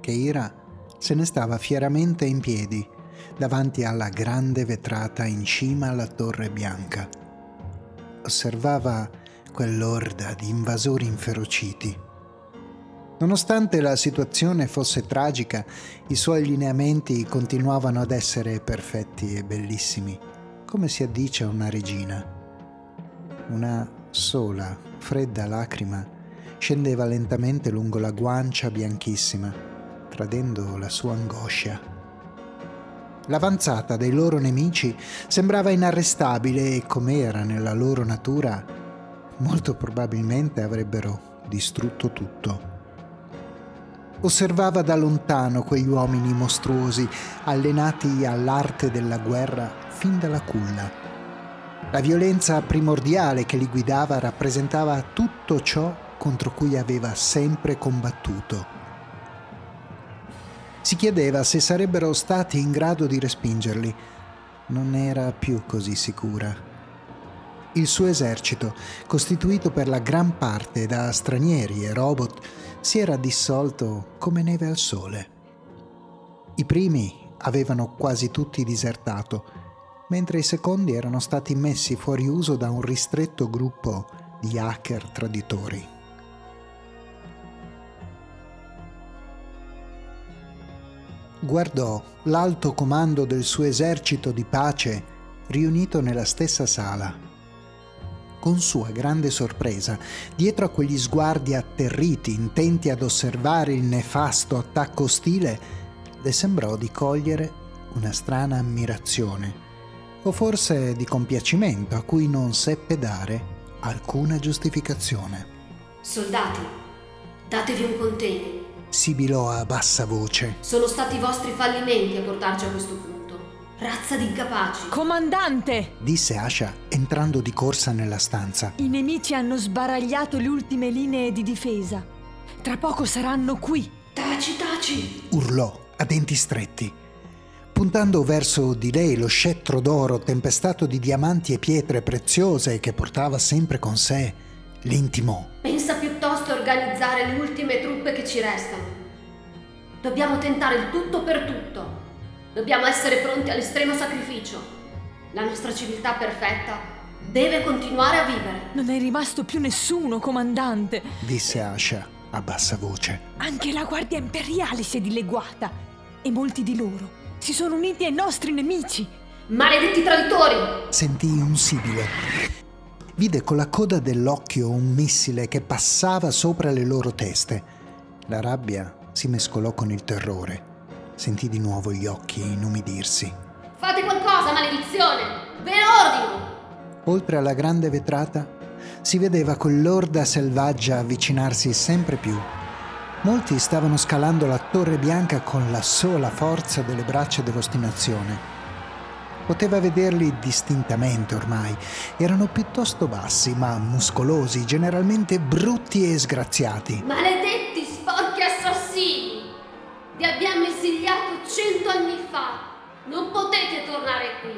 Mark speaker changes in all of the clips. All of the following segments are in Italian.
Speaker 1: Keira se ne stava fieramente in piedi davanti alla grande vetrata in cima alla torre bianca. Osservava quell'orda di invasori inferociti. Nonostante la situazione fosse tragica, i suoi lineamenti continuavano ad essere perfetti e bellissimi, come si addice a una regina. Una sola, fredda lacrima scendeva lentamente lungo la guancia bianchissima, tradendo la sua angoscia. L'avanzata dei loro nemici sembrava inarrestabile e, come era nella loro natura, molto probabilmente avrebbero distrutto tutto. Osservava da lontano quegli uomini mostruosi, allenati all'arte della guerra fin dalla culla. La violenza primordiale che li guidava rappresentava tutto ciò contro cui aveva sempre combattuto si chiedeva se sarebbero stati in grado di respingerli. Non era più così sicura. Il suo esercito, costituito per la gran parte da stranieri e robot, si era dissolto come neve al sole. I primi avevano quasi tutti disertato, mentre i secondi erano stati messi fuori uso da un ristretto gruppo di hacker traditori. Guardò l'alto comando del suo esercito di pace riunito nella stessa sala. Con sua grande sorpresa, dietro a quegli sguardi atterriti, intenti ad osservare il nefasto attacco ostile, le sembrò di cogliere una strana ammirazione, o forse di compiacimento a cui non seppe dare alcuna giustificazione.
Speaker 2: Soldati, datevi un contegno
Speaker 1: sibilò a bassa voce.
Speaker 2: Sono stati i vostri fallimenti a portarci a questo punto. Razza di incapaci.
Speaker 3: Comandante!
Speaker 1: disse Asha entrando di corsa nella stanza.
Speaker 3: I nemici hanno sbaragliato le ultime linee di difesa. Tra poco saranno qui.
Speaker 2: Taci, taci!
Speaker 1: urlò a denti stretti. Puntando verso di lei lo scettro d'oro tempestato di diamanti e pietre preziose che portava sempre con sé, l'intimò.
Speaker 2: Pensa piuttosto a organizzare le ultime truppe che ci restano. Dobbiamo tentare il tutto per tutto. Dobbiamo essere pronti all'estremo sacrificio. La nostra civiltà perfetta deve continuare a vivere.
Speaker 3: Non è rimasto più nessuno, comandante,
Speaker 1: disse Asha a bassa voce.
Speaker 3: Anche la Guardia Imperiale si è dileguata e molti di loro si sono uniti ai nostri nemici.
Speaker 2: Maledetti traditori!
Speaker 1: Sentì un sibilo vide con la coda dell'occhio un missile che passava sopra le loro teste. La rabbia si mescolò con il terrore. Sentì di nuovo gli occhi inumidirsi.
Speaker 2: Fate qualcosa, maledizione! Ve ne ordino!
Speaker 1: Oltre alla grande vetrata si vedeva quell'orda selvaggia avvicinarsi sempre più. Molti stavano scalando la torre bianca con la sola forza delle braccia dell'ostinazione. Poteva vederli distintamente ormai. Erano piuttosto bassi, ma muscolosi, generalmente brutti e sgraziati.
Speaker 2: Maledetti sporchi assassini! Vi abbiamo esiliato cento anni fa. Non potete tornare qui.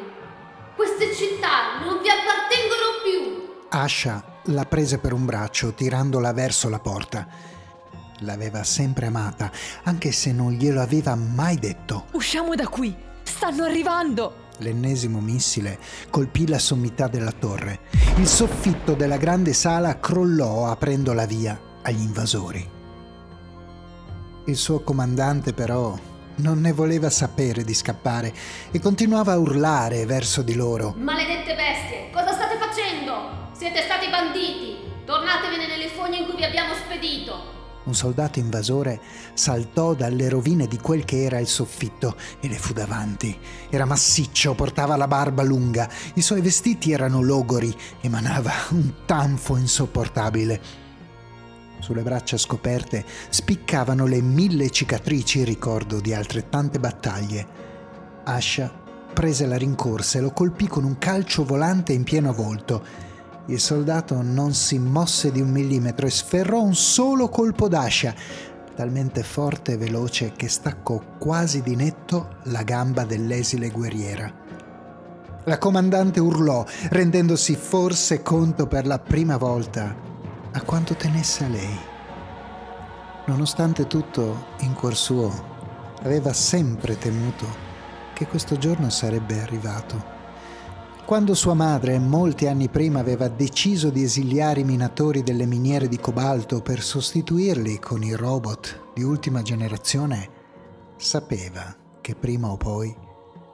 Speaker 2: Queste città non vi appartengono più.
Speaker 1: Asha la prese per un braccio, tirandola verso la porta. L'aveva sempre amata, anche se non glielo aveva mai detto.
Speaker 3: Usciamo da qui! Stanno arrivando!
Speaker 1: L'ennesimo missile colpì la sommità della torre. Il soffitto della grande sala crollò aprendo la via agli invasori. Il suo comandante però non ne voleva sapere di scappare e continuava a urlare verso di loro.
Speaker 2: Maledette bestie, cosa state facendo? Siete stati banditi! Tornatevene nelle fogne in cui vi abbiamo spedito!
Speaker 1: Un soldato invasore saltò dalle rovine di quel che era il soffitto e le fu davanti. Era massiccio, portava la barba lunga, i suoi vestiti erano logori, emanava un tanfo insopportabile. Sulle braccia scoperte spiccavano le mille cicatrici, ricordo di altrettante battaglie. Asha prese la rincorsa e lo colpì con un calcio volante in pieno volto il soldato non si mosse di un millimetro e sferrò un solo colpo d'ascia, talmente forte e veloce che staccò quasi di netto la gamba dell'esile guerriera. La comandante urlò, rendendosi forse conto per la prima volta a quanto tenesse a lei. Nonostante tutto, in cuor suo, aveva sempre temuto che questo giorno sarebbe arrivato. Quando sua madre, molti anni prima, aveva deciso di esiliare i minatori delle miniere di cobalto per sostituirli con i robot di ultima generazione, sapeva che prima o poi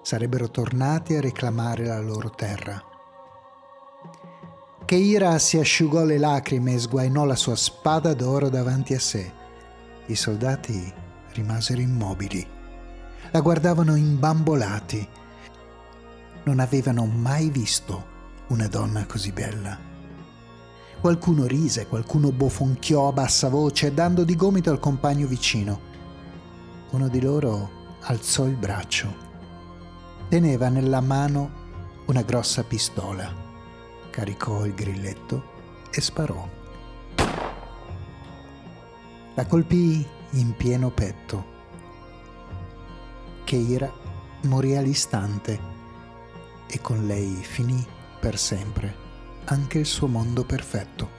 Speaker 1: sarebbero tornati a reclamare la loro terra. Keira si asciugò le lacrime e sguainò la sua spada d'oro davanti a sé. I soldati rimasero immobili. La guardavano imbambolati. Non avevano mai visto una donna così bella. Qualcuno rise, qualcuno bofonchiò a bassa voce, dando di gomito al compagno vicino. Uno di loro alzò il braccio. Teneva nella mano una grossa pistola. Caricò il grilletto e sparò. La colpì in pieno petto. Keira morì all'istante e con lei finì per sempre anche il suo mondo perfetto.